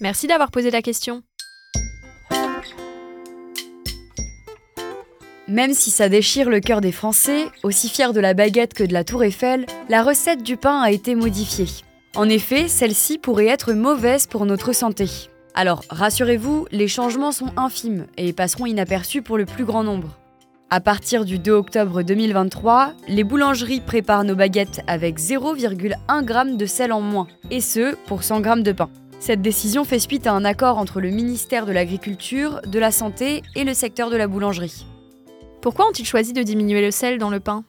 Merci d'avoir posé la question. Même si ça déchire le cœur des Français, aussi fiers de la baguette que de la tour Eiffel, la recette du pain a été modifiée. En effet, celle-ci pourrait être mauvaise pour notre santé. Alors, rassurez-vous, les changements sont infimes et passeront inaperçus pour le plus grand nombre. À partir du 2 octobre 2023, les boulangeries préparent nos baguettes avec 0,1 g de sel en moins, et ce, pour 100 g de pain. Cette décision fait suite à un accord entre le ministère de l'Agriculture, de la Santé et le secteur de la boulangerie. Pourquoi ont-ils choisi de diminuer le sel dans le pain?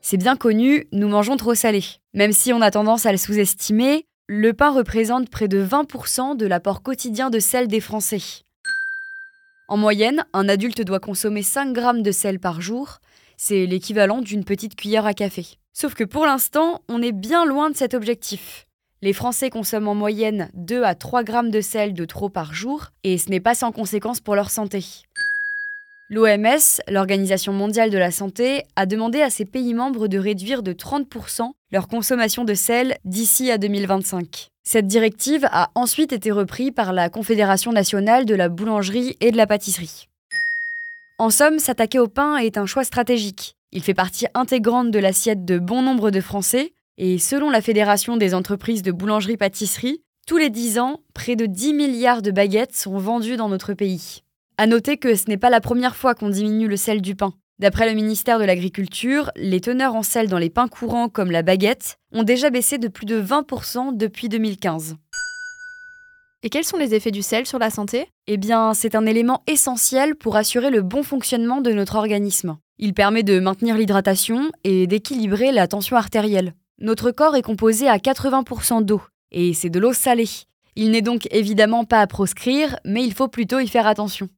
C'est bien connu, nous mangeons trop salé. Même si on a tendance à le sous-estimer, le pain représente près de 20% de l'apport quotidien de sel des Français. En moyenne, un adulte doit consommer 5 grammes de sel par jour, c'est l'équivalent d'une petite cuillère à café. Sauf que pour l'instant, on est bien loin de cet objectif. Les Français consomment en moyenne 2 à 3 grammes de sel de trop par jour, et ce n'est pas sans conséquence pour leur santé. L'OMS, l'Organisation mondiale de la santé, a demandé à ses pays membres de réduire de 30% leur consommation de sel d'ici à 2025. Cette directive a ensuite été reprise par la Confédération nationale de la boulangerie et de la pâtisserie. En somme, s'attaquer au pain est un choix stratégique. Il fait partie intégrante de l'assiette de bon nombre de Français, et selon la Fédération des entreprises de boulangerie-pâtisserie, tous les 10 ans, près de 10 milliards de baguettes sont vendues dans notre pays. À noter que ce n'est pas la première fois qu'on diminue le sel du pain. D'après le ministère de l'Agriculture, les teneurs en sel dans les pains courants comme la baguette ont déjà baissé de plus de 20% depuis 2015. Et quels sont les effets du sel sur la santé? Eh bien, c'est un élément essentiel pour assurer le bon fonctionnement de notre organisme. Il permet de maintenir l'hydratation et d'équilibrer la tension artérielle. Notre corps est composé à 80% d'eau, et c'est de l'eau salée. Il n'est donc évidemment pas à proscrire, mais il faut plutôt y faire attention.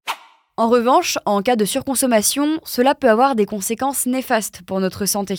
En revanche, en cas de surconsommation, cela peut avoir des conséquences néfastes pour notre santé.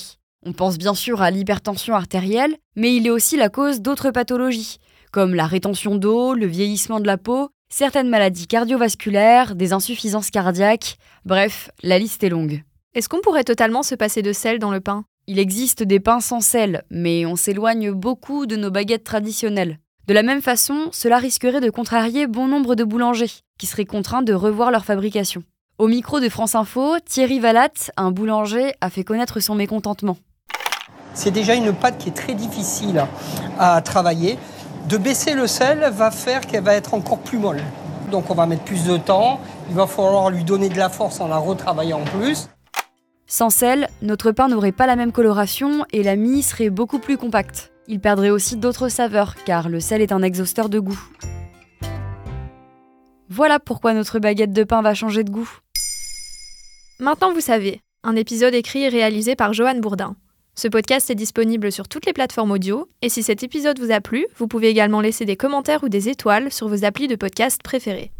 On pense bien sûr à l'hypertension artérielle, mais il est aussi la cause d'autres pathologies, comme la rétention d'eau, le vieillissement de la peau, certaines maladies cardiovasculaires, des insuffisances cardiaques, bref, la liste est longue. Est-ce qu'on pourrait totalement se passer de sel dans le pain? Il existe des pains sans sel, mais on s'éloigne beaucoup de nos baguettes traditionnelles. De la même façon, cela risquerait de contrarier bon nombre de boulangers, qui seraient contraints de revoir leur fabrication. Au micro de France Info, Thierry Valat, un boulanger, a fait connaître son mécontentement. C'est déjà une pâte qui est très difficile à travailler. De baisser le sel va faire qu'elle va être encore plus molle. Donc on va mettre plus de temps, il va falloir lui donner de la force en la retravaillant en plus. Sans sel, notre pain n'aurait pas la même coloration et la mie serait beaucoup plus compacte. Il perdrait aussi d'autres saveurs car le sel est un exhausteur de goût. Voilà pourquoi notre baguette de pain va changer de goût. Maintenant vous savez, un épisode écrit et réalisé par Johan Bourdin. Ce podcast est disponible sur toutes les plateformes audio et si cet épisode vous a plu, vous pouvez également laisser des commentaires ou des étoiles sur vos applis de podcast préférés.